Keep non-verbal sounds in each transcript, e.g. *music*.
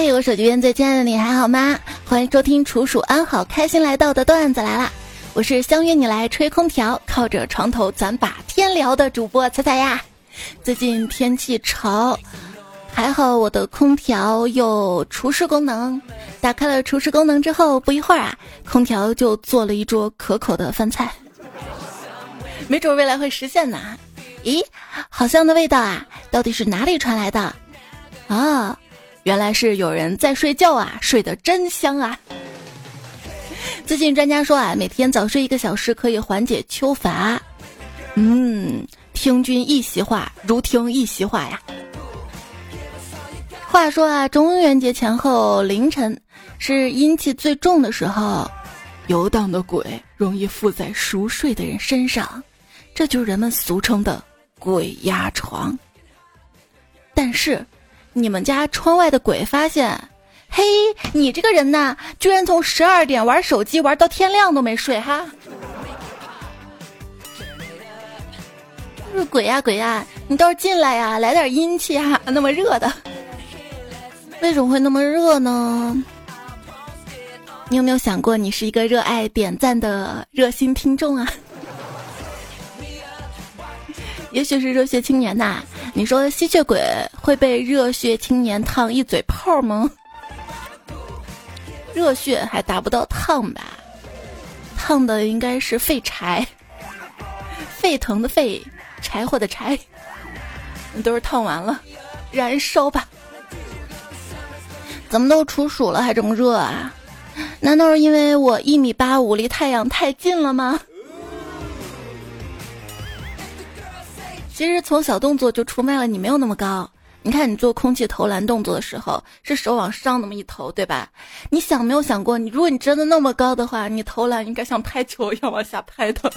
嘿，我手机边最亲爱的你还好吗？欢迎收听楚楚安好开心来到的段子来啦！我是相约你来吹空调，靠着床头咱把天聊的主播彩彩呀。最近天气潮，还好我的空调有除湿功能。打开了除湿功能之后，不一会儿啊，空调就做了一桌可口的饭菜。没准未来会实现呢。咦，好香的味道啊！到底是哪里传来的？啊！原来是有人在睡觉啊，睡得真香啊！最近专家说啊，每天早睡一个小时可以缓解秋乏。嗯，听君一席话，如听一席话呀。话说啊，中元节前后凌晨是阴气最重的时候，游荡的鬼容易附在熟睡的人身上，这就是人们俗称的鬼压床。但是。你们家窗外的鬼发现，嘿，你这个人呐，居然从十二点玩手机玩到天亮都没睡哈！是鬼呀鬼呀，你倒是进来呀，来点阴气啊！那么热的，为什么会那么热呢？你有没有想过，你是一个热爱点赞的热心听众啊？也许是热血青年呐。你说吸血鬼会被热血青年烫一嘴泡吗？热血还达不到烫吧？烫的应该是废柴，沸腾的沸，柴火的柴，都是烫完了，燃烧吧。怎么都处暑了还这么热啊？难道是因为我一米八五离太阳太近了吗？其实从小动作就出卖了你没有那么高。你看你做空气投篮动作的时候，是手往上那么一投，对吧？你想没有想过，你如果你真的那么高的话，你投篮应该像拍球一样往下拍的。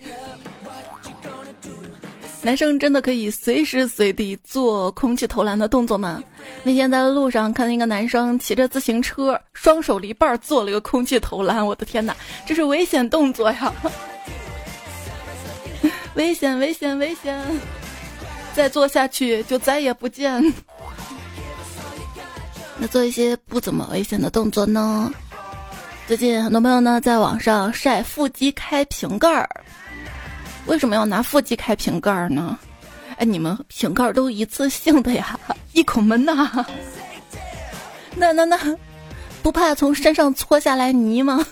*laughs* 男生真的可以随时随地做空气投篮的动作吗？那天在路上看那个男生骑着自行车，双手离瓣做了一个空气投篮，我的天哪，这是危险动作呀！危险！危险！危险！再做下去就再也不见。那做一些不怎么危险的动作呢？最近很多朋友呢在网上晒腹肌开瓶盖儿。为什么要拿腹肌开瓶盖儿呢？哎，你们瓶盖儿都一次性的呀，一口闷呐。那那那，不怕从山上搓下来泥吗？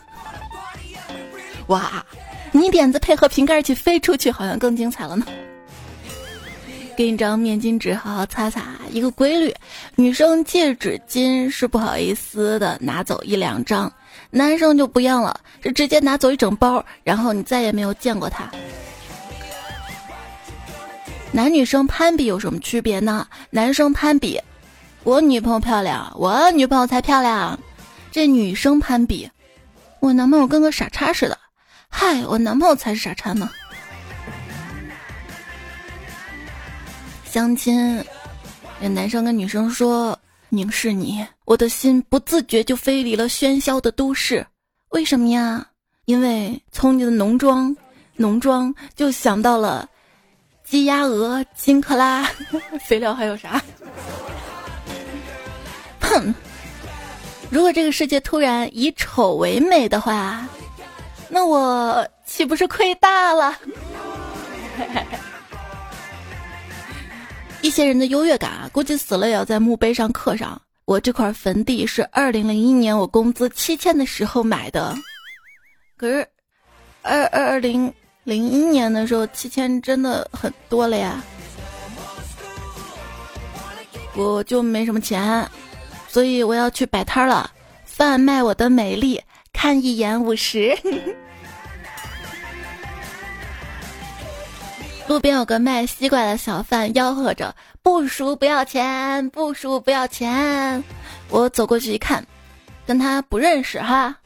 哇！泥点子配合瓶盖一起飞出去，好像更精彩了呢。给你张面巾纸，好好擦擦。一个规律：女生借纸巾是不好意思的拿走一两张，男生就不一样了，是直接拿走一整包，然后你再也没有见过他。男女生攀比有什么区别呢？男生攀比，我女朋友漂亮，我女朋友才漂亮。这女生攀比，我男朋友跟个傻叉似的。嗨，我男朋友才是傻叉呢。相亲，那男生跟女生说：“凝视你，我的心不自觉就飞离了喧嚣的都市。为什么呀？因为从你的浓妆，浓妆就想到了鸡鸭鹅、金克拉，*laughs* 肥料还有啥？哼！如果这个世界突然以丑为美的话。”那我岂不是亏大了？*laughs* 一些人的优越感啊，估计死了也要在墓碑上刻上。我这块坟地是二零零一年我工资七千的时候买的，可是二二二零零一年的时候七千真的很多了呀，我就没什么钱，所以我要去摆摊了，贩卖我的美丽。看一眼五十。路边有个卖西瓜的小贩吆喝着：“不熟不要钱，不熟不要钱。”我走过去一看，跟他不认识哈。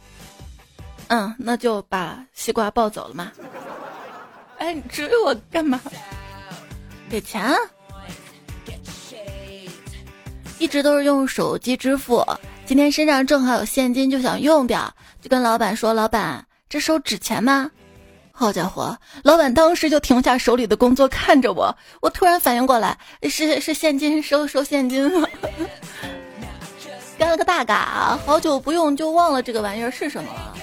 嗯，那就把西瓜抱走了嘛。*laughs* 哎，你追我干嘛？给钱。一直都是用手机支付，今天身上正好有现金，就想用掉。就跟老板说：“老板，这收纸钱吗？”好家伙，老板当时就停下手里的工作，看着我。我突然反应过来，是是现金，收收现金了。了个大嘎，好久不用就忘了这个玩意儿是什么了。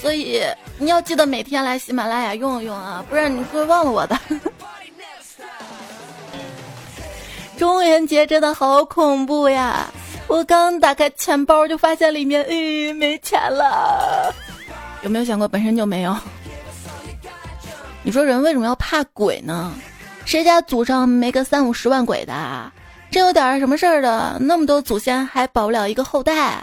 所以你要记得每天来喜马拉雅用一用啊，不然你会忘了我的。中元节真的好恐怖呀！我刚打开钱包就发现里面，哎，没钱了。有没有想过本身就没有？你说人为什么要怕鬼呢？谁家祖上没个三五十万鬼的？真有点什么事儿的，那么多祖先还保不了一个后代。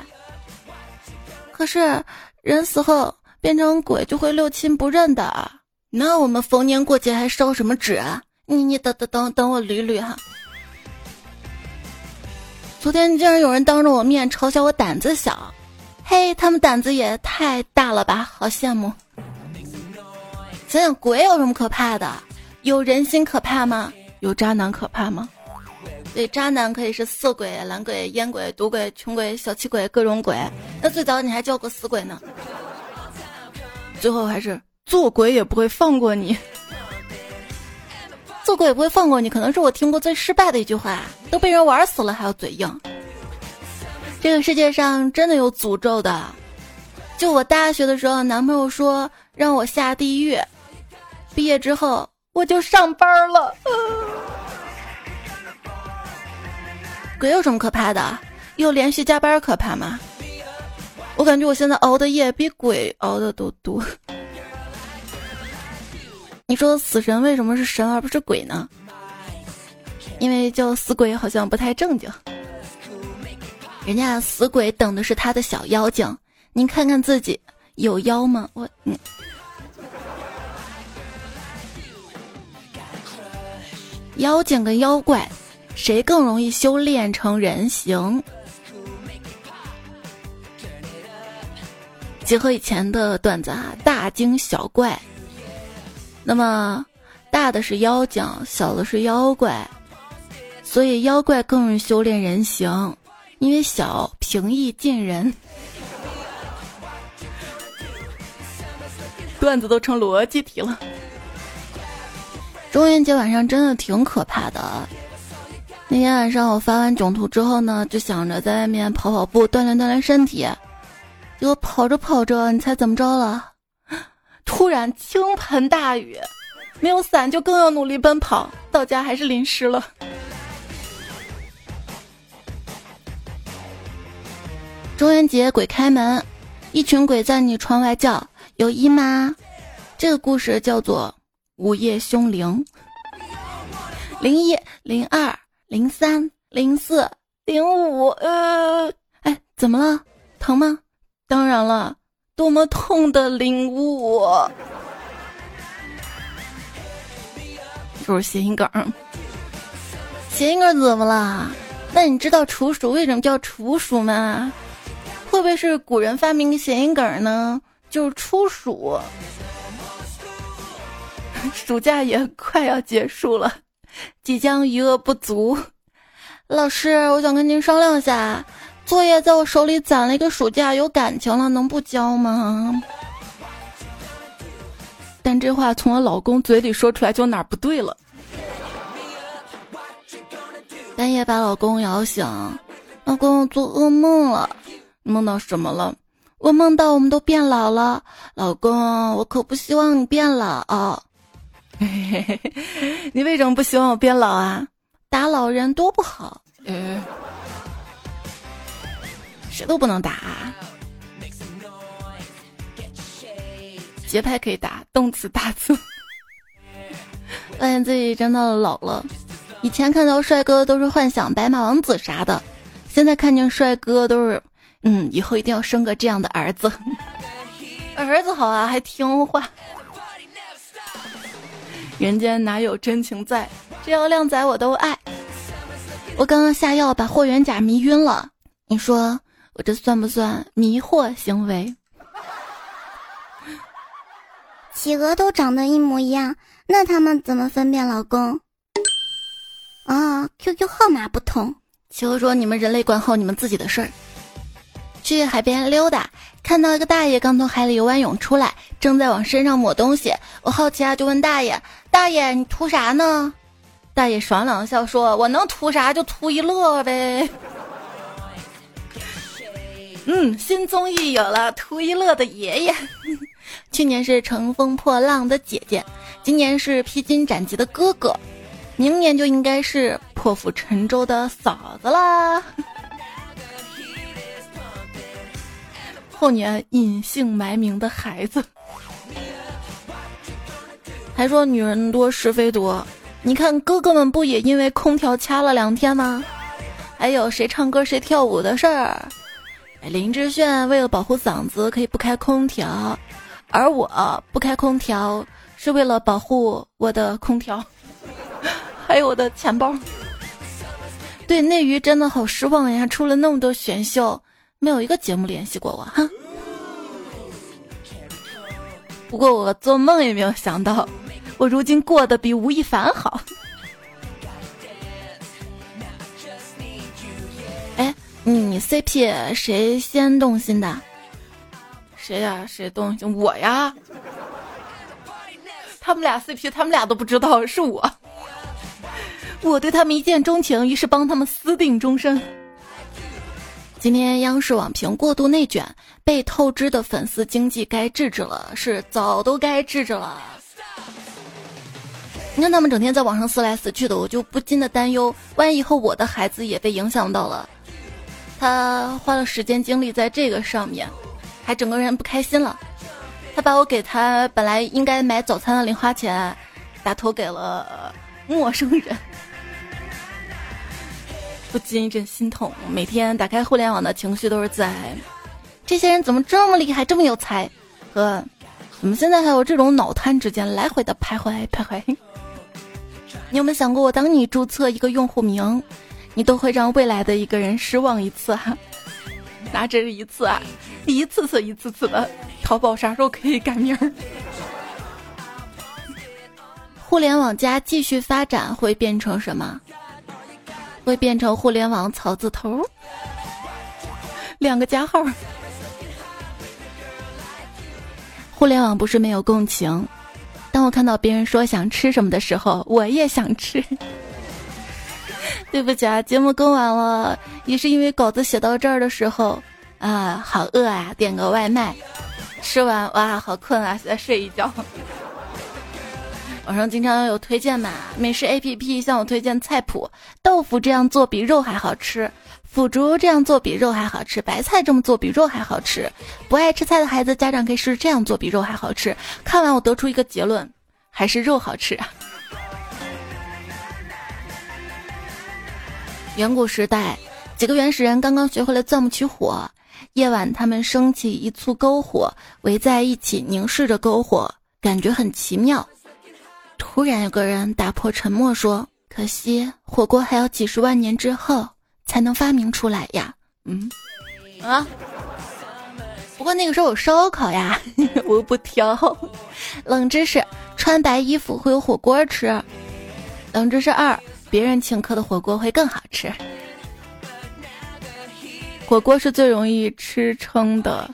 可是人死后变成鬼就会六亲不认的，那我们逢年过节还烧什么纸啊？你你等等等等我捋捋哈。昨天竟然有人当着我面嘲笑我胆子小，嘿，他们胆子也太大了吧，好羡慕。想想鬼有什么可怕的？有人心可怕吗？有渣男可怕吗？对，渣男可以是色鬼、蓝鬼、烟鬼、赌鬼、穷鬼、小气鬼，各种鬼。那最早你还叫过死鬼呢。最后还是做鬼也不会放过你。做鬼也不会放过你，可能是我听过最失败的一句话。都被人玩死了，还要嘴硬。这个世界上真的有诅咒的。就我大学的时候，男朋友说让我下地狱。毕业之后，我就上班了。鬼有什么可怕的？有连续加班可怕吗？我感觉我现在熬的夜比鬼熬的都多。*laughs* 你说死神为什么是神而不是鬼呢？因为叫死鬼好像不太正经。人家死鬼等的是他的小妖精，您看看自己有妖吗？我嗯。妖精跟妖怪，谁更容易修炼成人形？结合以前的段子啊，大惊小怪。那么，大的是妖精，小的是妖怪，所以妖怪更容易修炼人形，因为小平易近人。段子都成逻辑题了。中元节晚上真的挺可怕的。那天晚上我发完囧图之后呢，就想着在外面跑跑步，锻炼锻炼身体。结果跑着跑着，你猜怎么着了？突然倾盆大雨，没有伞就更要努力奔跑，到家还是淋湿了。中元节鬼开门，一群鬼在你窗外叫：“有姨妈。”这个故事叫做《午夜凶铃》。零一、零二、零三、零四、零五，呃，哎，怎么了？疼吗？当然了。多么痛的领悟！就是谐音梗。谐音梗怎么了？那你知道处暑为什么叫处暑吗？会不会是古人发明的谐音梗呢？就是初暑，*laughs* 暑假也快要结束了，即将余额不足。老师，我想跟您商量一下。作业在我手里攒了一个暑假，有感情了，能不交吗？但这话从我老公嘴里说出来就哪儿不对了。半夜把老公摇醒，老公我做噩梦了，梦到什么了？我梦到我们都变老了，老公，我可不希望你变老。*laughs* 你为什么不希望我变老啊？打老人多不好。谁都不能打，节拍可以打，动词打字。*laughs* 发现自己真的老了，以前看到帅哥都是幻想白马王子啥的，现在看见帅哥都是，嗯，以后一定要生个这样的儿子。*laughs* 儿子好啊，还听话。人间哪有真情在？只要靓仔我都爱。我刚刚下药把霍元甲迷晕了，你说？我这算不算迷惑行为？企鹅都长得一模一样，那他们怎么分辨老公？啊，QQ 号码不同。企鹅说：“你们人类管好你们自己的事儿。”去海边溜达，看到一个大爷刚从海里游完泳出来，正在往身上抹东西。我好奇啊，就问大爷：“大爷，你图啥呢？”大爷爽朗笑说：“我能图啥就图一乐呗。”嗯，新综艺有了，图一乐的爷爷。*laughs* 去年是乘风破浪的姐姐，今年是披荆斩棘的哥哥，明年就应该是破釜沉舟的嫂子啦。后年隐姓埋名的孩子。还说女人多是非多，你看哥哥们不也因为空调掐了两天吗？还有谁唱歌谁跳舞的事儿？林志炫为了保护嗓子可以不开空调，而我不开空调是为了保护我的空调，*laughs* 还有我的钱包。对内娱真的好失望呀！出了那么多选秀，没有一个节目联系过我哈。*laughs* 不过我做梦也没有想到，我如今过得比吴亦凡好。*laughs* 哎。你 CP 谁先动心的？谁呀？谁动心？我呀！他们俩 CP，他们俩都不知道是我。我对他们一见钟情，于是帮他们私定终身。今天央视网评过度内卷，被透支的粉丝经济该治治了，是早都该治治了。你看他们整天在网上撕来撕去的，我就不禁的担忧，万一以后我的孩子也被影响到了。他花了时间精力在这个上面，还整个人不开心了。他把我给他本来应该买早餐的零花钱，打投给了陌生人，不禁一阵心痛。每天打开互联网的情绪都是在：这些人怎么这么厉害，这么有才？和怎么现在还有这种脑瘫之间来回的徘徊徘徊？你有没有想过，我当你注册一个用户名？你都会让未来的一个人失望一次哈，哪只是一次啊？一次次、一次次的，淘宝啥时候可以改名？互联网加继续发展会变成什么？会变成互联网草字头，两个加号。互联网不是没有共情，当我看到别人说想吃什么的时候，我也想吃。*laughs* 对不起啊，节目更完了，也是因为稿子写到这儿的时候，啊，好饿啊，点个外卖，吃完哇，好困啊，再睡一觉。网上经常有推荐嘛，美食 APP 向我推荐菜谱，豆腐这样做比肉还好吃，腐竹这样做比肉还好吃，白菜这么做比肉还好吃。不爱吃菜的孩子，家长可以试试这样做比肉还好吃。看完我得出一个结论，还是肉好吃啊。*laughs* 远古时代，几个原始人刚刚学会了钻木取火。夜晚，他们升起一簇篝火，围在一起凝视着篝火，感觉很奇妙。突然，有个人打破沉默说：“可惜，火锅还要几十万年之后才能发明出来呀。”嗯，啊，不过那个时候有烧烤呀，*laughs* 我不挑。冷知识：穿白衣服会有火锅吃。冷知识二。别人请客的火锅会更好吃。火锅是最容易吃撑的，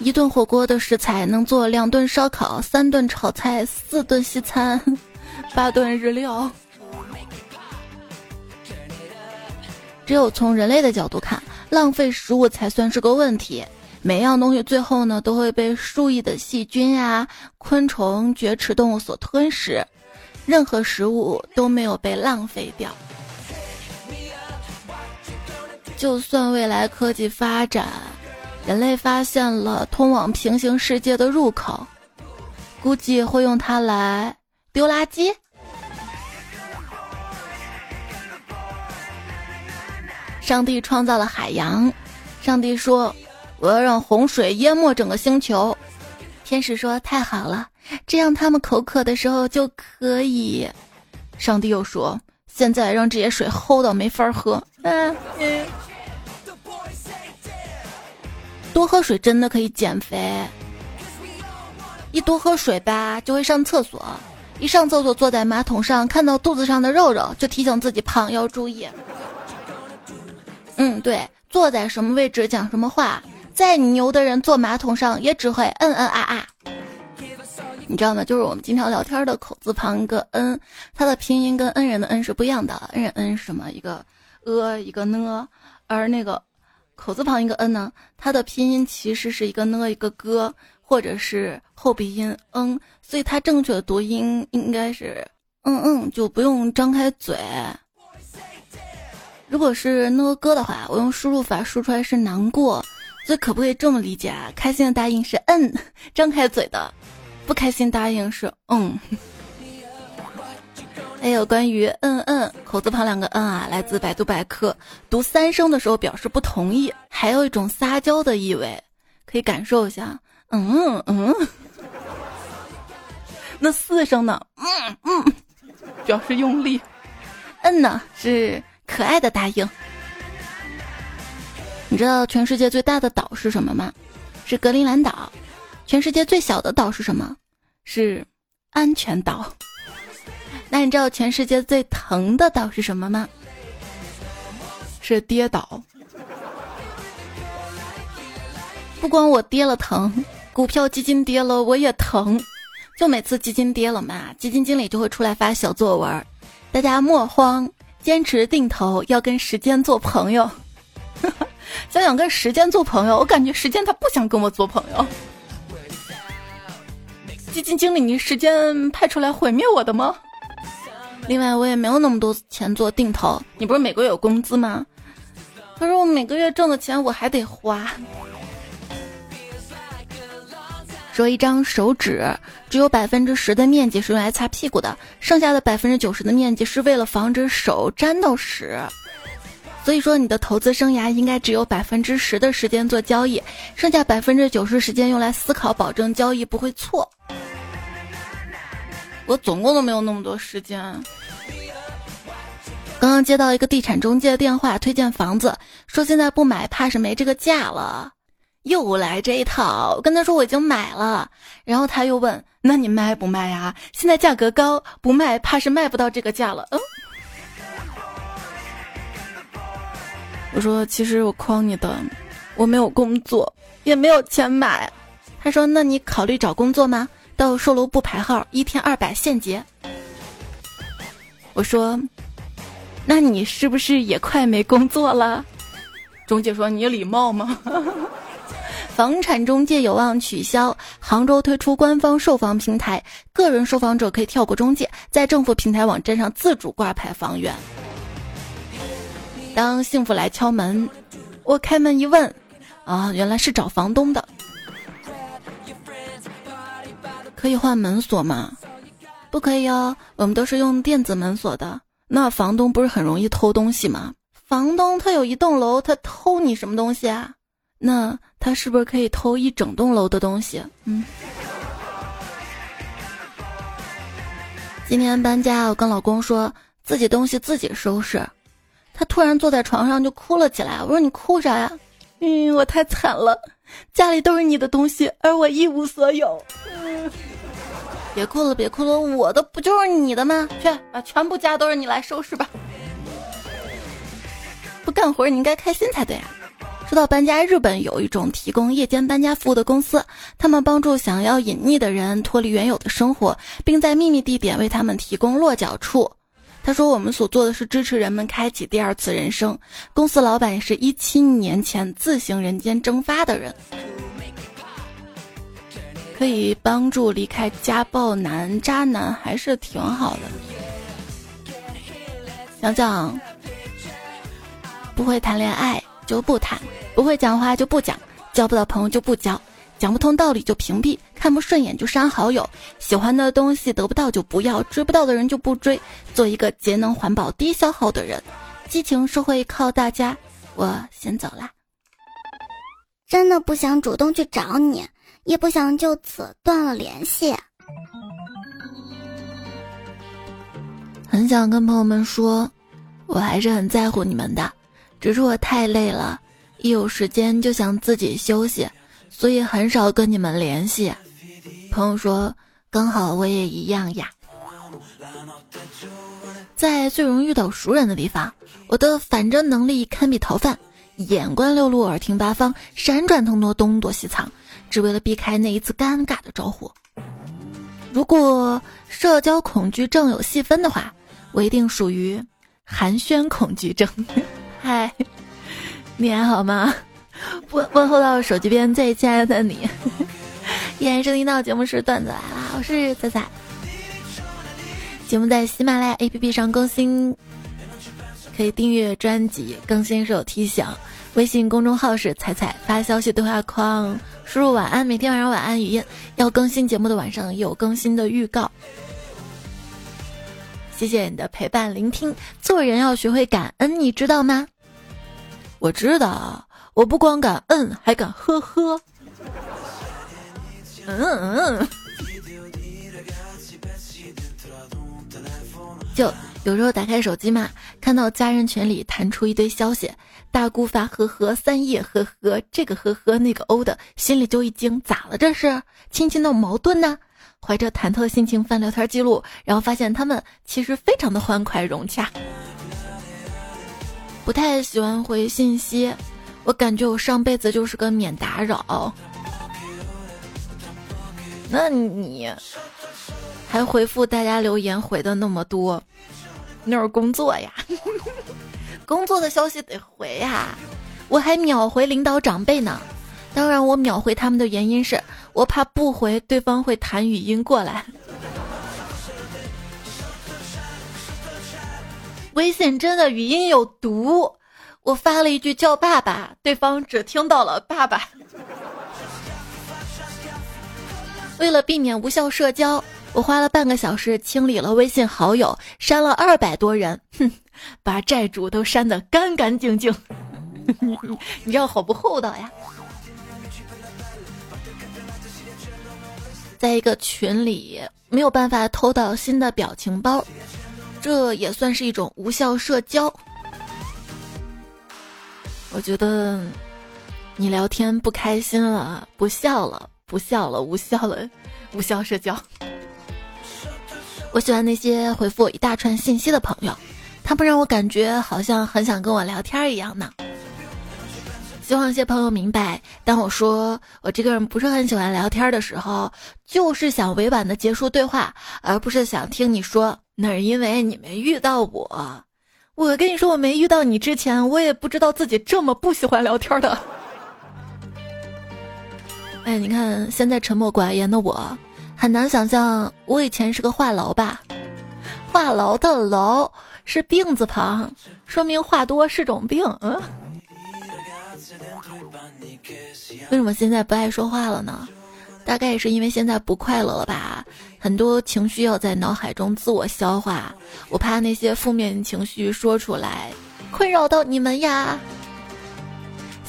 一顿火锅的食材能做两顿烧烤、三顿炒菜、四顿西餐、*laughs* 八顿日料。只有从人类的角度看，浪费食物才算是个问题。每样东西最后呢，都会被数亿的细菌呀、昆虫、绝齿动物所吞噬。任何食物都没有被浪费掉。就算未来科技发展，人类发现了通往平行世界的入口，估计会用它来丢垃圾。上帝创造了海洋，上帝说：“我要让洪水淹没整个星球。”天使说：“太好了。”这样他们口渴的时候就可以。上帝又说：“现在让这些水齁到没法喝。”嗯，多喝水真的可以减肥。一多喝水吧，就会上厕所。一上厕所，坐在马桶上看到肚子上的肉肉，就提醒自己胖要注意。嗯，对，坐在什么位置讲什么话。再牛的人坐马桶上也只会嗯嗯啊啊。你知道吗？就是我们经常聊天的口字旁一个 n，它的拼音跟恩人的恩是不一样的。恩人恩是什么？一个呃，一个呢，而那个口字旁一个 n 呢，它的拼音其实是一个呢一个哥，或者是后鼻音嗯，所以它正确的读音应该是嗯嗯，就不用张开嘴。如果是呢哥的话，我用输入法输出来是难过，所以可不可以这么理解啊？开心的答应是嗯，张开嘴的，不开心答应是嗯。还有关于“嗯嗯”口字旁两个“嗯”啊，来自百度百科。读三声的时候表示不同意，还有一种撒娇的意味，可以感受一下。嗯嗯。*laughs* 那四声呢？嗯嗯，表示用力。嗯呢是可爱的答应。你知道全世界最大的岛是什么吗？是格陵兰岛。全世界最小的岛是什么？是安全岛。那你知道全世界最疼的岛是什么吗？是跌倒。不光我跌了疼，股票基金跌了我也疼。就每次基金跌了嘛，基金经理就会出来发小作文，大家莫慌，坚持定投，要跟时间做朋友。*laughs* 想想跟时间做朋友，我感觉时间他不想跟我做朋友。基金经理，你时间派出来毁灭我的吗？另外，我也没有那么多钱做定投。你不是每个月有工资吗？可是我每个月挣的钱我还得花。说一张手指只有百分之十的面积是用来擦屁股的，剩下的百分之九十的面积是为了防止手沾到屎。所以说，你的投资生涯应该只有百分之十的时间做交易，剩下百分之九十时间用来思考，保证交易不会错。我总共都没有那么多时间。刚刚接到一个地产中介的电话，推荐房子，说现在不买怕是没这个价了。又来这一套，我跟他说我已经买了，然后他又问：“那你卖不卖呀？现在价格高，不卖怕是卖不到这个价了。”嗯。我说：“其实我诓你的，我没有工作，也没有钱买。”他说：“那你考虑找工作吗？”到售楼部排号，一天二百现结。我说：“那你是不是也快没工作了？”中介说：“你礼貌吗？” *laughs* 房产中介有望取消。杭州推出官方售房平台，个人售房者可以跳过中介，在政府平台网站上自主挂牌房源。当幸福来敲门，我开门一问，啊，原来是找房东的。可以换门锁吗？不可以哦，我们都是用电子门锁的。那房东不是很容易偷东西吗？房东他有一栋楼，他偷你什么东西啊？那他是不是可以偷一整栋楼的东西？嗯。今天搬家，我跟老公说自己东西自己收拾，他突然坐在床上就哭了起来。我说你哭啥呀？嗯，我太惨了，家里都是你的东西，而我一无所有。嗯。别哭了，别哭了，我的不就是你的吗？去把全部家都是你来收拾吧。不干活你应该开心才对啊。说到搬家，日本有一种提供夜间搬家服务的公司，他们帮助想要隐匿的人脱离原有的生活，并在秘密地点为他们提供落脚处。他说：“我们所做的是支持人们开启第二次人生。”公司老板是一七年前自行人间蒸发的人。可以帮助离开家暴男、渣男，还是挺好的。想想，不会谈恋爱就不谈，不会讲话就不讲，交不到朋友就不交，讲不通道理就屏蔽，看不顺眼就删好友，喜欢的东西得不到就不要，追不到的人就不追，做一个节能环保、低消耗的人。激情是会靠大家，我先走啦。真的不想主动去找你。也不想就此断了联系，很想跟朋友们说，我还是很在乎你们的，只是我太累了，一有时间就想自己休息，所以很少跟你们联系。朋友说，刚好我也一样呀。在最容易遇到熟人的地方，我的反侦能力堪比逃犯，眼观六路，耳听八方，闪转腾挪，东躲西藏。只为了避开那一次尴尬的招呼。如果社交恐惧症有细分的话，我一定属于寒暄恐惧症。*laughs* 嗨，你还好吗？问问候到手机边最亲爱的你，依然收听到节目是段子来啦，我是仔仔。节目在喜马拉雅 APP 上更新，可以订阅专辑，更新时有提醒。微信公众号是彩彩，发消息对话框输入晚安，每天晚上晚安语音。要更新节目的晚上有更新的预告。谢谢你的陪伴聆听，做人要学会感恩，你知道吗？我知道，我不光感恩，还敢呵呵。嗯嗯。就有时候打开手机嘛，看到家人群里弹出一堆消息，大姑发呵呵，三叶呵呵，这个呵呵那个欧的，心里就一惊，咋了这是？亲戚闹矛盾呢？怀着忐忑心情翻聊天记录，然后发现他们其实非常的欢快融洽。不太喜欢回信息，我感觉我上辈子就是个免打扰。那你还回复大家留言回的那么多？那是工作呀，*laughs* 工作的消息得回呀，我还秒回领导长辈呢。当然，我秒回他们的原因是我怕不回对方会弹语音过来。*laughs* 微信真的语音有毒，我发了一句叫爸爸，对方只听到了爸爸。*laughs* 为了避免无效社交。我花了半个小时清理了微信好友，删了二百多人，哼，*laughs* 把债主都删得干干净净。*laughs* 你你知道好不厚道呀？在一个群里没有办法偷到新的表情包，这也算是一种无效社交。我觉得你聊天不开心了，不笑了，不笑了，无效了，无效社交。*laughs* 我喜欢那些回复我一大串信息的朋友，他们让我感觉好像很想跟我聊天一样呢。希望一些朋友明白，当我说我这个人不是很喜欢聊天的时候，就是想委婉的结束对话，而不是想听你说那是因为你没遇到我。我跟你说，我没遇到你之前，我也不知道自己这么不喜欢聊天的。*laughs* 哎，你看现在沉默寡言的我。很难想象，我以前是个话痨吧？话痨的“痨”是病字旁，说明话多是种病。嗯，为什么现在不爱说话了呢？大概也是因为现在不快乐了吧？很多情绪要在脑海中自我消化，我怕那些负面情绪说出来，困扰到你们呀。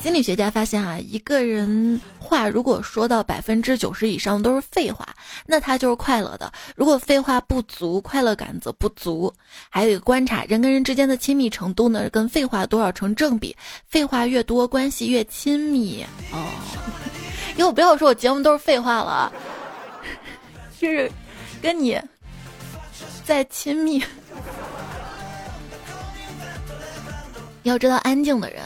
心理学家发现啊，一个人话如果说到百分之九十以上都是废话，那他就是快乐的；如果废话不足，快乐感则不足。还有一个观察，人跟人之间的亲密程度呢，跟废话多少成正比，废话越多，关系越亲密。哦，以后不要说我节目都是废话了，*laughs* 就是跟你在亲密。*laughs* 要知道，安静的人。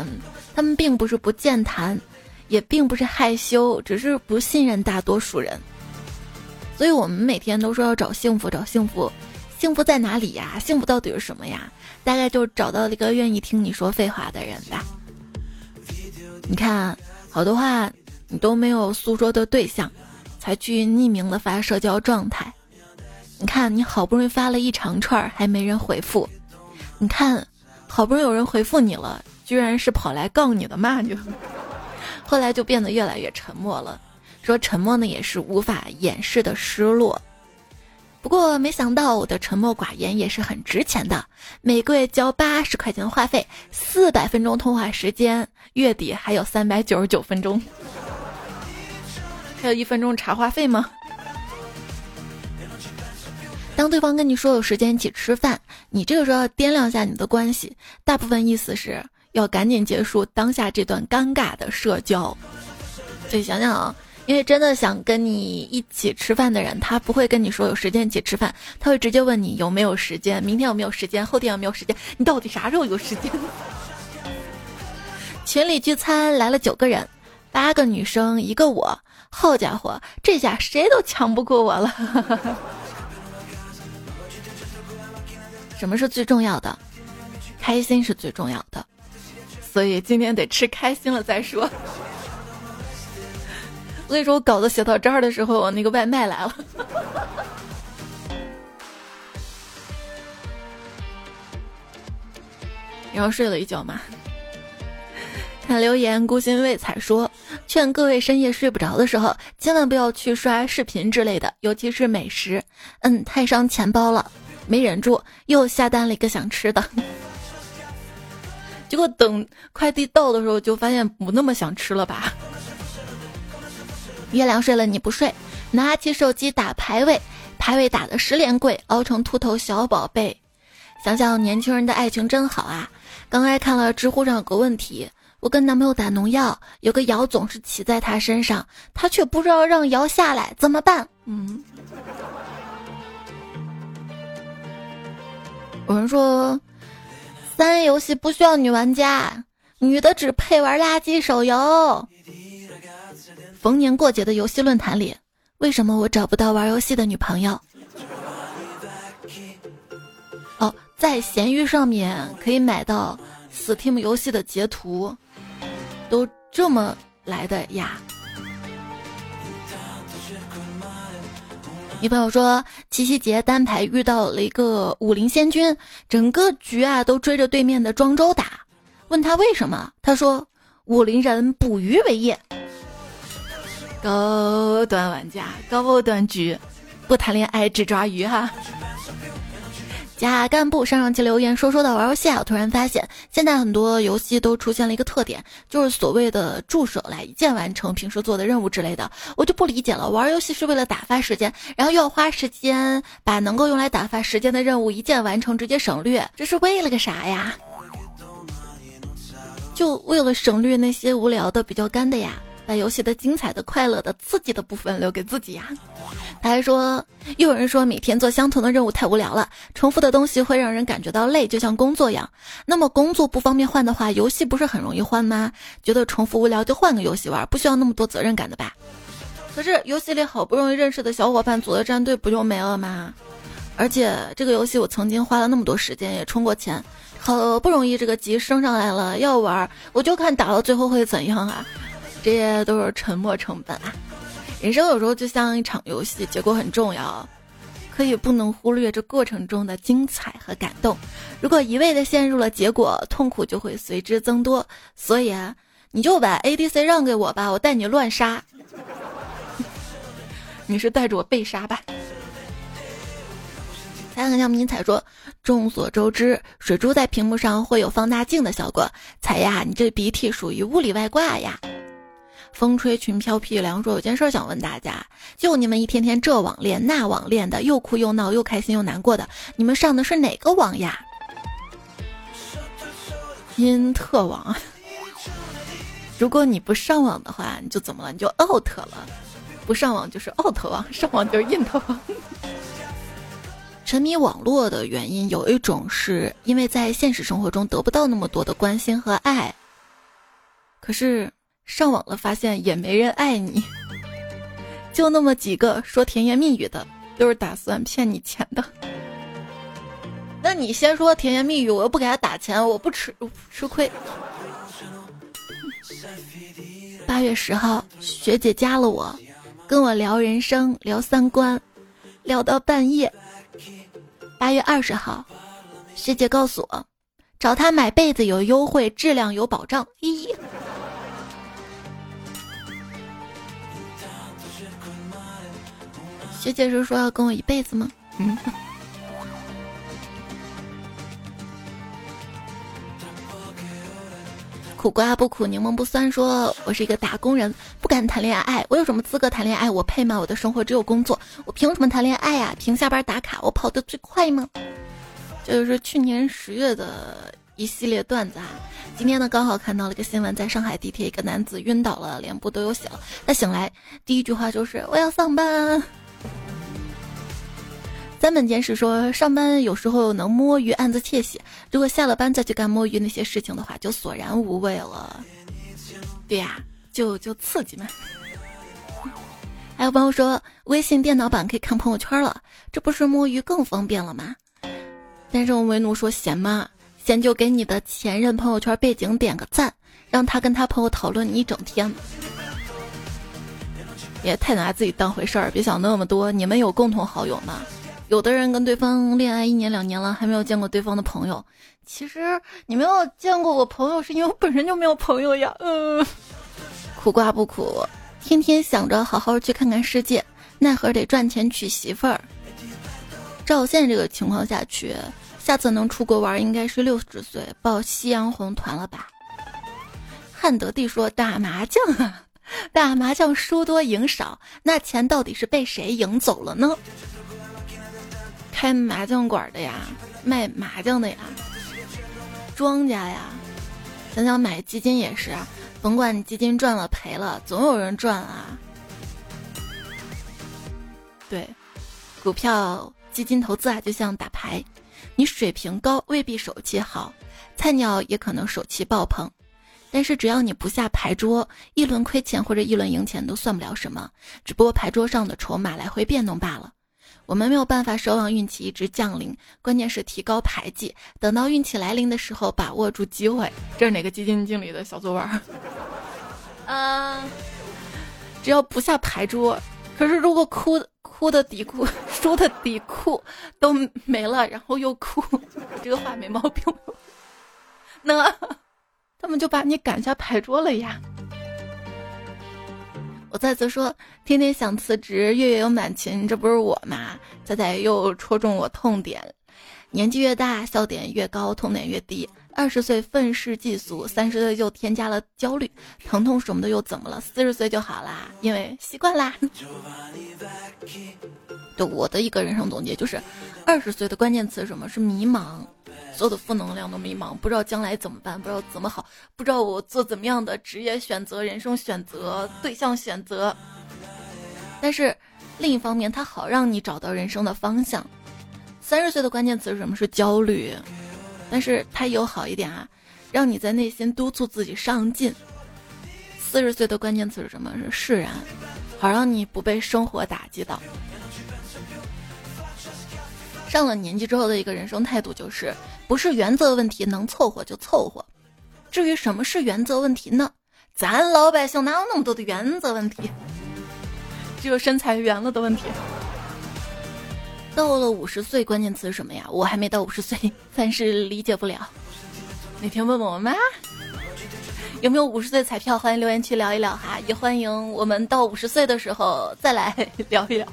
他们并不是不健谈，也并不是害羞，只是不信任大多数人。所以我们每天都说要找幸福，找幸福，幸福在哪里呀？幸福到底是什么呀？大概就找到了一个愿意听你说废话的人吧。你看，好多话你都没有诉说的对象，才去匿名的发社交状态。你看，你好不容易发了一长串，还没人回复。你看，好不容易有人回复你了。居然是跑来告你的骂你，*laughs* 后来就变得越来越沉默了。说沉默呢也是无法掩饰的失落。不过没想到我的沉默寡言也是很值钱的，每个月交八十块钱话费，四百分钟通话时间，月底还有三百九十九分钟，还有一分钟茶话费吗？当对方跟你说有时间一起吃饭，你这个时候要掂量一下你的关系，大部分意思是。要赶紧结束当下这段尴尬的社交，所以想想啊，因为真的想跟你一起吃饭的人，他不会跟你说有时间一起吃饭，他会直接问你有没有时间，明天有没有时间，后天有没有时间，你到底啥时候有时间？*laughs* 群里聚餐来了九个人，八个女生一个我，好家伙，这下谁都抢不过我了。*laughs* 什么是最重要的？开心是最重要的。所以今天得吃开心了再说。所以说，我稿子写到这儿的时候，我那个外卖来了。*laughs* 然后睡了一觉嘛。看留言，孤心未彩说：“劝各位深夜睡不着的时候，千万不要去刷视频之类的，尤其是美食，嗯，太伤钱包了。”没忍住，又下单了一个想吃的。结果等快递到的时候，就发现不那么想吃了吧。月亮睡了你不睡，拿起手机打排位，排位打的十连跪，熬成秃头小宝贝。想想年轻人的爱情真好啊！刚才看了知乎上有个问题。我跟男朋友打农药，有个瑶总是骑在他身上，他却不知道让瑶下来，怎么办？嗯，有人说，三 A 游戏不需要女玩家，女的只配玩垃圾手游。逢年过节的游戏论坛里，为什么我找不到玩游戏的女朋友？哦，在闲鱼上面可以买到 Steam 游戏的截图。都这么来的呀？女朋友说七夕节单排遇到了一个武林仙君，整个局啊都追着对面的庄周打。问他为什么，他说武林人捕鱼为业。高端玩家，高端局，不谈恋爱只抓鱼哈。*laughs* 假干部上上期留言说说到玩游戏啊，我突然发现现在很多游戏都出现了一个特点，就是所谓的助手来一键完成平时做的任务之类的，我就不理解了。玩游戏是为了打发时间，然后又要花时间把能够用来打发时间的任务一键完成，直接省略，这是为了个啥呀？就为了省略那些无聊的、比较干的呀。把游戏的精彩的、快乐的、刺激的部分留给自己呀。他还说，又有人说每天做相同的任务太无聊了，重复的东西会让人感觉到累，就像工作一样。那么工作不方便换的话，游戏不是很容易换吗？觉得重复无聊就换个游戏玩，不需要那么多责任感的吧？可是游戏里好不容易认识的小伙伴组的战队不就没了吗？而且这个游戏我曾经花了那么多时间也充过钱，好不容易这个级升上来了要玩，我就看打到最后会怎样啊？这些都是沉没成本啊！人生有时候就像一场游戏，结果很重要，可以不能忽略这过程中的精彩和感动。如果一味的陷入了结果，痛苦就会随之增多。所以啊，你就把 ADC 让给我吧，我带你乱杀。*laughs* 你是带着我被杀吧？彩很像迷彩说，众所周知，水珠在屏幕上会有放大镜的效果。彩呀，你这鼻涕属于物理外挂呀。风吹裙飘屁凉说：“有件事想问大家，就你们一天天这网恋那网恋的，又哭又闹又开心又难过的，你们上的是哪个网呀？”因特网。如果你不上网的话，你就怎么了？你就 out 了。不上网就是 out 网，上网就是 in 网。沉迷网络的原因有一种是因为在现实生活中得不到那么多的关心和爱，可是。上网了，发现也没人爱你，就那么几个说甜言蜜语的，都是打算骗你钱的。那你先说甜言蜜语，我又不给他打钱，我不吃吃亏。八月十号，学姐加了我，跟我聊人生，聊三观，聊到半夜。八月二十号，学姐告诉我，找他买被子有优惠，质量有保障。咦。学姐是说要跟我一辈子吗？嗯。*laughs* 苦瓜不苦，柠檬不酸。说我是一个打工人，不敢谈恋爱。我有什么资格谈恋爱？我配吗？我的生活只有工作，我凭什么谈恋爱呀？凭下班打卡，我跑得最快吗？这就是去年十月的一系列段子啊。今天呢，刚好看到了一个新闻，在上海地铁，一个男子晕倒了，脸部都有血了。他醒来第一句话就是我要上班。三本监视说，上班有时候能摸鱼，暗自窃喜；如果下了班再去干摸鱼那些事情的话，就索然无味了。对呀，就就刺激嘛。*laughs* 还有朋友说，微信电脑版可以看朋友圈了，这不是摸鱼更方便了吗？但是我们为奴说，闲吗？闲就给你的前任朋友圈背景点个赞，让他跟他朋友讨论你一整天。也太拿自己当回事儿，别想那么多。你们有共同好友吗？有的人跟对方恋爱一年两年了，还没有见过对方的朋友。其实你没有见过我朋友，是因为我本身就没有朋友呀。嗯，苦瓜不苦，天天想着好好去看看世界，奈何得赚钱娶媳妇儿。照现在这个情况下去。下次能出国玩，应该是六十岁报夕阳红团了吧？汉德帝说打麻将啊，打麻将输多赢少，那钱到底是被谁赢走了呢？开麻将馆的呀，卖麻将的呀，庄家呀，想想买基金也是，甭管基金赚了赔了，总有人赚啊。对，股票基金投资啊，就像打牌。你水平高未必手气好，菜鸟也可能手气爆棚，但是只要你不下牌桌，一轮亏钱或者一轮赢钱都算不了什么，只不过牌桌上的筹码来回变动罢了。我们没有办法奢望运气一直降临，关键是提高牌技，等到运气来临的时候把握住机会。这是哪个基金经理的小作文？啊，*laughs* 只要不下牌桌，可是如果哭。哭的底裤，*laughs* 输的底裤都没了，然后又哭，这个话没毛病。*laughs* 那他们就把你赶下牌桌了呀！我再次说，天天想辞职，月月有满勤，这不是我吗？仔仔又戳中我痛点，年纪越大，笑点越高，痛点越低。二十岁愤世嫉俗，三十岁就添加了焦虑，疼痛什么的又怎么了？四十岁就好啦，因为习惯啦。对我的一个人生总结就是，二十岁的关键词是什么？是迷茫，所有的负能量都迷茫，不知道将来怎么办，不知道怎么好，不知道我做怎么样的职业选择、人生选择、对象选择。但是另一方面，它好让你找到人生的方向。三十岁的关键词是什么？是焦虑。但是它有好一点啊，让你在内心督促自己上进。四十岁的关键词是什么？是释然，好让你不被生活打击到。上了年纪之后的一个人生态度就是，不是原则问题，能凑合就凑合。至于什么是原则问题呢？咱老百姓哪有那么多的原则问题？只有身材圆了的问题。到了五十岁，关键词是什么呀？我还没到五十岁，暂时理解不了。哪天问问我妈，有没有五十岁彩票？欢迎留言区聊一聊哈，也欢迎我们到五十岁的时候再来 *laughs* 聊一聊。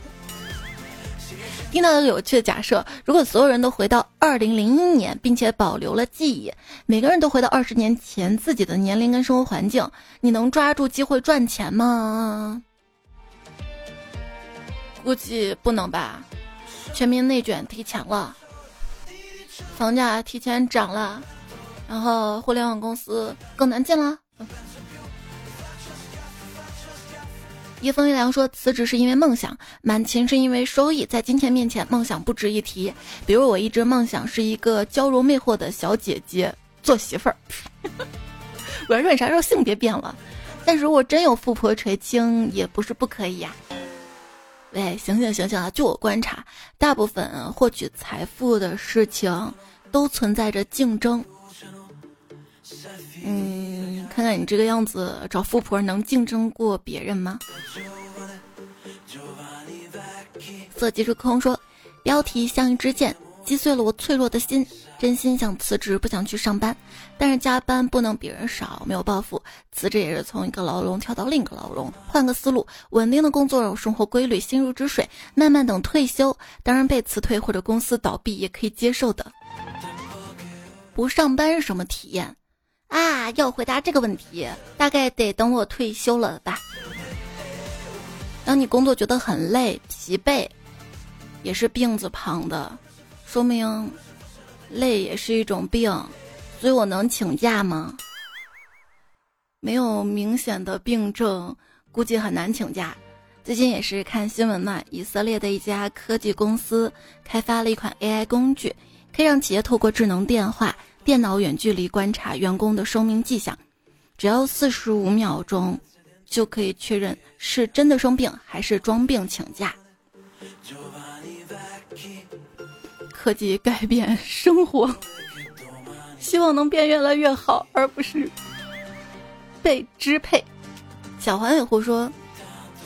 听到一个有趣的假设：如果所有人都回到二零零一年，并且保留了记忆，每个人都回到二十年前自己的年龄跟生活环境，你能抓住机会赚钱吗？估计不能吧。全民内卷提前了，房价提前涨了，然后互联网公司更难进了。一风一凉说辞职是因为梦想，满勤是因为收益，在金钱面前，梦想不值一提。比如我一直梦想是一个娇柔魅惑的小姐姐做媳妇儿。*laughs* 软软啥时候性别变了？但如果真有富婆垂青，也不是不可以呀。喂，醒醒醒醒啊！据我观察，大部分获取财富的事情都存在着竞争。嗯，看看你这个样子，找富婆能竞争过别人吗？色即是空说，标题像一支箭。击碎了我脆弱的心，真心想辞职，不想去上班，但是加班不能比人少，没有抱负，辞职也是从一个牢笼跳到另一个牢笼，换个思路，稳定的工作，有生活规律，心如止水，慢慢等退休，当然被辞退或者公司倒闭也可以接受的。不上班是什么体验啊？要回答这个问题，大概得等我退休了吧。当你工作觉得很累、疲惫，也是病字旁的。说明，累也是一种病，所以我能请假吗？没有明显的病症，估计很难请假。最近也是看新闻嘛，以色列的一家科技公司开发了一款 AI 工具，可以让企业透过智能电话、电脑远距离观察员工的生命迹象，只要四十五秒钟，就可以确认是真的生病还是装病请假。科技改变生活，希望能变越来越好，而不是被支配。小黄尾狐说：“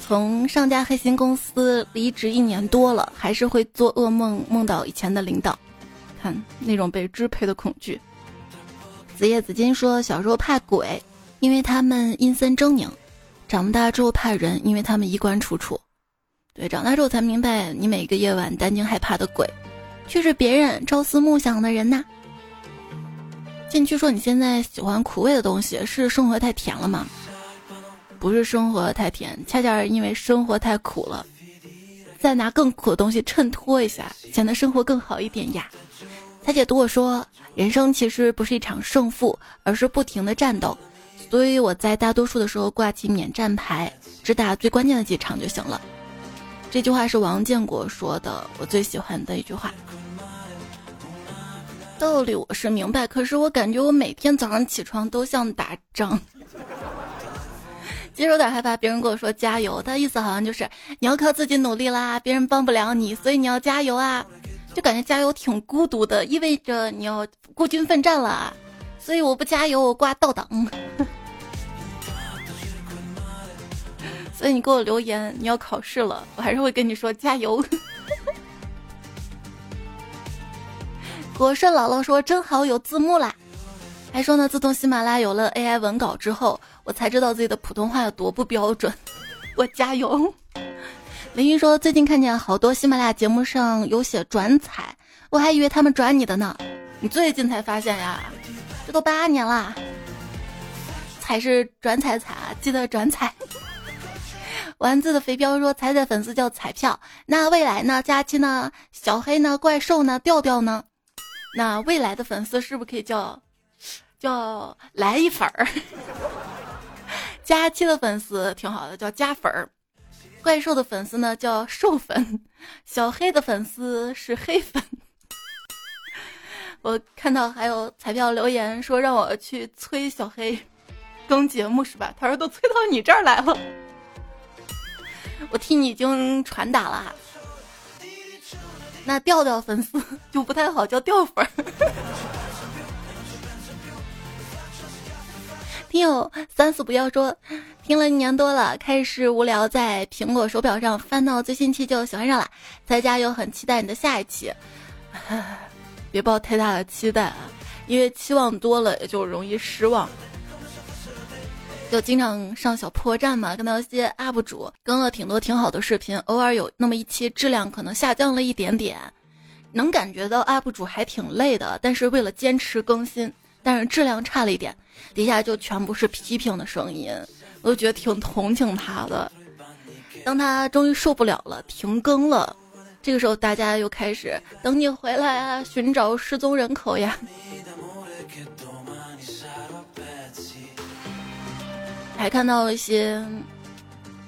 从上家黑心公司离职一年多了，还是会做噩梦，梦到以前的领导，看那种被支配的恐惧。”子叶紫金说：“小时候怕鬼，因为他们阴森狰狞；长大之后怕人，因为他们衣冠楚楚。对，长大之后才明白，你每个夜晚担惊害怕的鬼，却是别人朝思暮想的人呐。”禁区说：“你现在喜欢苦味的东西，是生活太甜了吗？不是生活太甜，恰恰是因为生活太苦了，再拿更苦的东西衬托一下，显得生活更好一点呀。”彩姐读我说。人生其实不是一场胜负，而是不停的战斗，所以我在大多数的时候挂起免战牌，只打最关键的几场就行了。这句话是王建国说的，我最喜欢的一句话。道理我是明白，可是我感觉我每天早上起床都像打仗。其实有点害怕别人跟我说加油，他意思好像就是你要靠自己努力啦，别人帮不了你，所以你要加油啊。就感觉加油挺孤独的，意味着你要孤军奋战了啊，所以我不加油，我挂倒档。*laughs* 所以你给我留言，你要考试了，我还是会跟你说加油。*laughs* 国顺姥姥说真好，有字幕啦，还说呢，自从喜马拉雅有了 AI 文稿之后，我才知道自己的普通话有多不标准，*laughs* 我加油。林云说：“最近看见好多喜马拉雅节目上有写转彩，我还以为他们转你的呢。你最近才发现呀？这都八年啦。彩是转彩彩啊，记得转彩。*laughs* ”丸子的肥膘说：“彩彩粉丝叫彩票，那未来呢？佳期呢？小黑呢？怪兽呢？调调呢？那未来的粉丝是不是可以叫叫来一粉儿？*laughs* 佳期的粉丝挺好的，叫加粉儿。”怪兽的粉丝呢叫兽粉，小黑的粉丝是黑粉。我看到还有彩票留言说让我去催小黑更节目是吧？他说都催到你这儿来了，我替你已经传达了。那调调粉丝 *laughs* 就不太好叫调粉。听友三四不要说，听了一年多了，开始无聊，在苹果手表上翻到最新期就喜欢上了。在家又很期待你的下一期，*laughs* 别抱太大的期待啊，因为期望多了也就容易失望。就经常上小破站嘛，看到一些 UP 主更了挺多挺好的视频，偶尔有那么一期质量可能下降了一点点，能感觉到 UP 主还挺累的，但是为了坚持更新。但是质量差了一点，底下就全部是批评的声音，我就觉得挺同情他的。当他终于受不了了，停更了，这个时候大家又开始等你回来啊，寻找失踪人口呀。还看到一些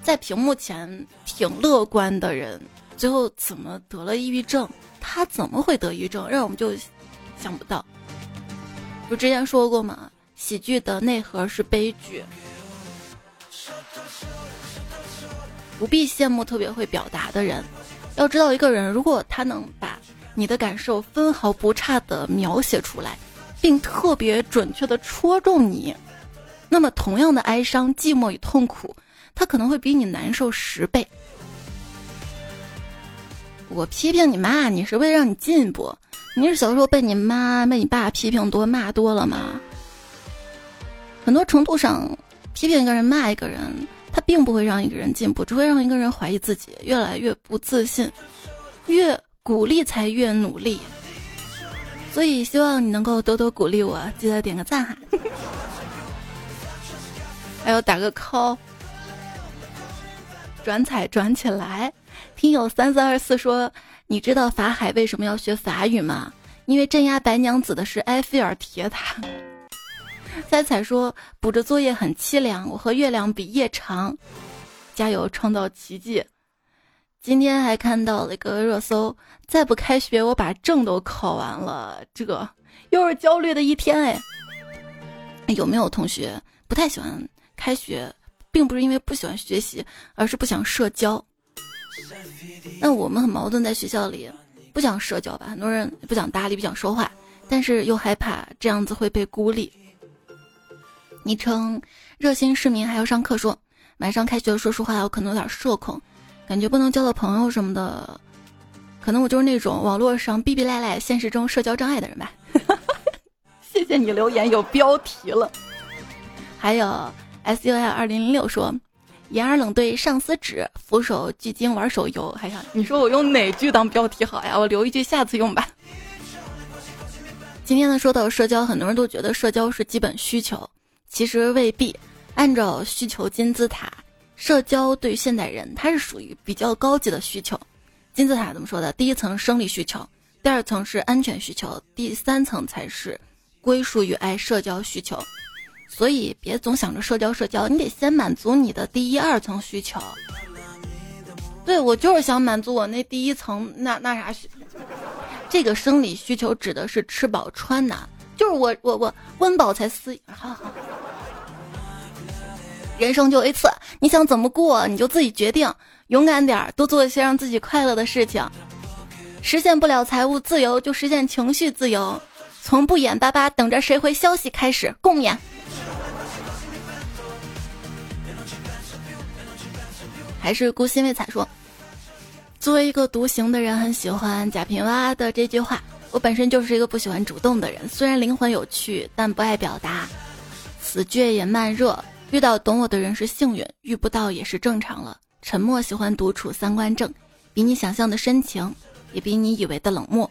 在屏幕前挺乐观的人，最后怎么得了抑郁症？他怎么会得抑郁症？让我们就想不到。不之前说过吗？喜剧的内核是悲剧。不必羡慕特别会表达的人，要知道一个人如果他能把你的感受分毫不差的描写出来，并特别准确的戳中你，那么同样的哀伤、寂寞与痛苦，他可能会比你难受十倍。我批评你骂你是为了让你进步。你是小时候被你妈、被你爸批评多、骂多了吗？很多程度上，批评一个人、骂一个人，他并不会让一个人进步，只会让一个人怀疑自己，越来越不自信。越鼓励才越努力，所以希望你能够多多鼓励我，记得点个赞哈，*laughs* 还有打个 call，转彩转起来。听友三四二四说。你知道法海为什么要学法语吗？因为镇压白娘子的是埃菲尔铁塔。彩彩说补着作业很凄凉，我和月亮比夜长，加油创造奇迹。今天还看到了一个热搜，再不开学我把证都考完了，这个又是焦虑的一天哎。有没有同学不太喜欢开学，并不是因为不喜欢学习，而是不想社交？那我们很矛盾，在学校里不想社交吧，很多人不想搭理，不想说话。但是又害怕这样子会被孤立。昵称热心市民还要上课说，晚上开学，说实话我可能有点社恐，感觉不能交到朋友什么的，可能我就是那种网络上逼逼赖赖，现实中社交障碍的人吧。*laughs* 谢谢你留言有标题了。还有 S U L 二零零六说，掩耳冷对上司指，俯首聚精玩手游。还想你说我用哪句当标题好呀？我留一句下次用吧。今天呢，说到社交，很多人都觉得社交是基本需求，其实未必。按照需求金字塔，社交对现代人，它是属于比较高级的需求。金字塔怎么说的？第一层生理需求，第二层是安全需求，第三层才是归属与爱社交需求。所以别总想着社交社交，你得先满足你的第一二层需求。对我就是想满足我那第一层那那啥需。这个生理需求指的是吃饱穿暖，就是我我我温饱才思。好好。人生就一次，你想怎么过你就自己决定，勇敢点儿，多做一些让自己快乐的事情。实现不了财务自由，就实现情绪自由。从不眼巴巴等着谁回消息开始共勉。还是孤心未彩说。作为一个独行的人，很喜欢贾平凹的这句话。我本身就是一个不喜欢主动的人，虽然灵魂有趣，但不爱表达，死倔也慢热。遇到懂我的人是幸运，遇不到也是正常了。沉默喜欢独处，三观正，比你想象的深情，也比你以为的冷漠。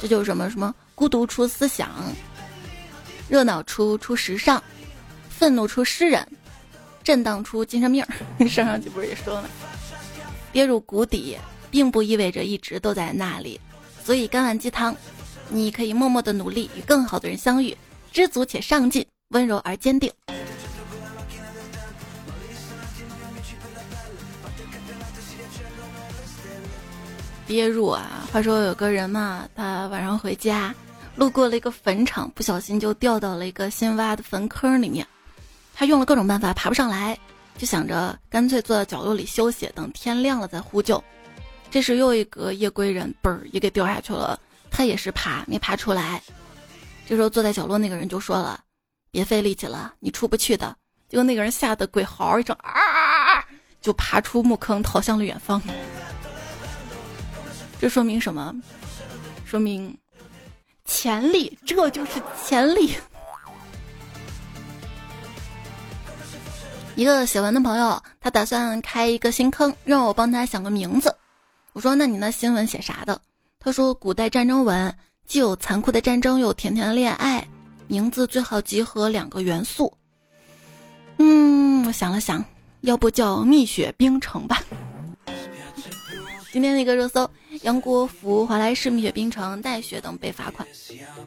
这就是什么什么孤独出思想，热闹出出时尚，愤怒出诗人，震荡出精神病。*laughs* 上上集不是也说了，跌入谷底。并不意味着一直都在那里，所以干碗鸡汤，你可以默默的努力与更好的人相遇，知足且上进，温柔而坚定。憋入啊！话说有个人嘛，他晚上回家，路过了一个坟场，不小心就掉到了一个新挖的坟坑里面。他用了各种办法爬不上来，就想着干脆坐在角落里休息，等天亮了再呼救。这时又一个夜归人，嘣儿也给掉下去了。他也是爬，没爬出来。这时候坐在角落那个人就说了：“别费力气了，你出不去的。”结果那个人吓得鬼嚎一声，啊啊啊！就爬出墓坑，逃向了远方。这说明什么？说明潜力，这就是潜力。一个写文的朋友，他打算开一个新坑，让我帮他想个名字。我说：“那你那新闻写啥的？”他说：“古代战争文，既有残酷的战争，又有甜甜的恋爱，名字最好集合两个元素。”嗯，我想了想，要不叫《蜜雪冰城》吧。今天那个热搜，杨国福、华莱士、蜜雪冰城、带雪等被罚款，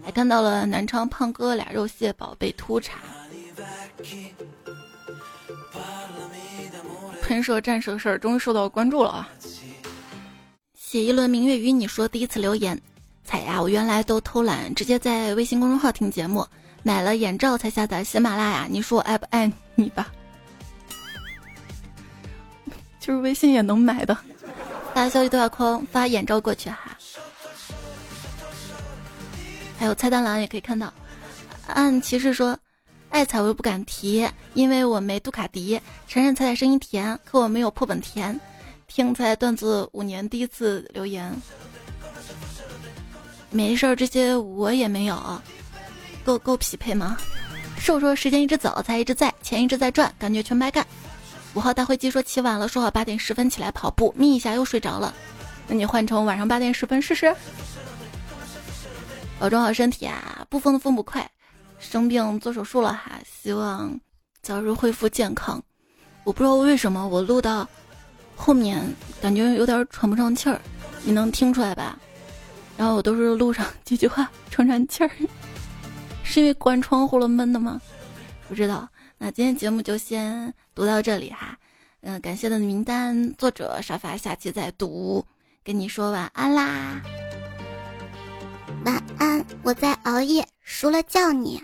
还看到了南昌胖哥俩肉蟹堡被突查。*laughs* 喷射战士的事儿终于受到关注了啊！写一轮明月与你说第一次留言，彩呀！我原来都偷懒，直接在微信公众号听节目，买了眼罩才下载喜马拉雅。你说我爱不爱你吧？*laughs* 就是微信也能买的，发消息对话框发眼罩过去哈。还有菜单栏也可以看到，按骑士说，爱彩我又不敢提，因为我没杜卡迪。承认彩彩声音甜，可我没有破本甜。听才段子五年第一次留言，没事儿，这些我也没有，够够匹配吗？瘦说时间一直走，才一直在，钱一直在赚，感觉全白干。五号大灰机说起晚了，说好八点十分起来跑步，眯一下又睡着了。那你换成晚上八点十分试试。保重好身体啊，不疯的疯不快，生病做手术了哈，希望早日恢复健康。我不知道为什么我录到。后面感觉有点喘不上气儿，你能听出来吧？然后我都是路上几句话喘喘气儿，*laughs* 是因为关窗户了闷的吗？不知道。那今天节目就先读到这里哈。嗯，感谢的名单作者沙发，下期再读。跟你说晚安啦，晚安，我在熬夜，输了叫你。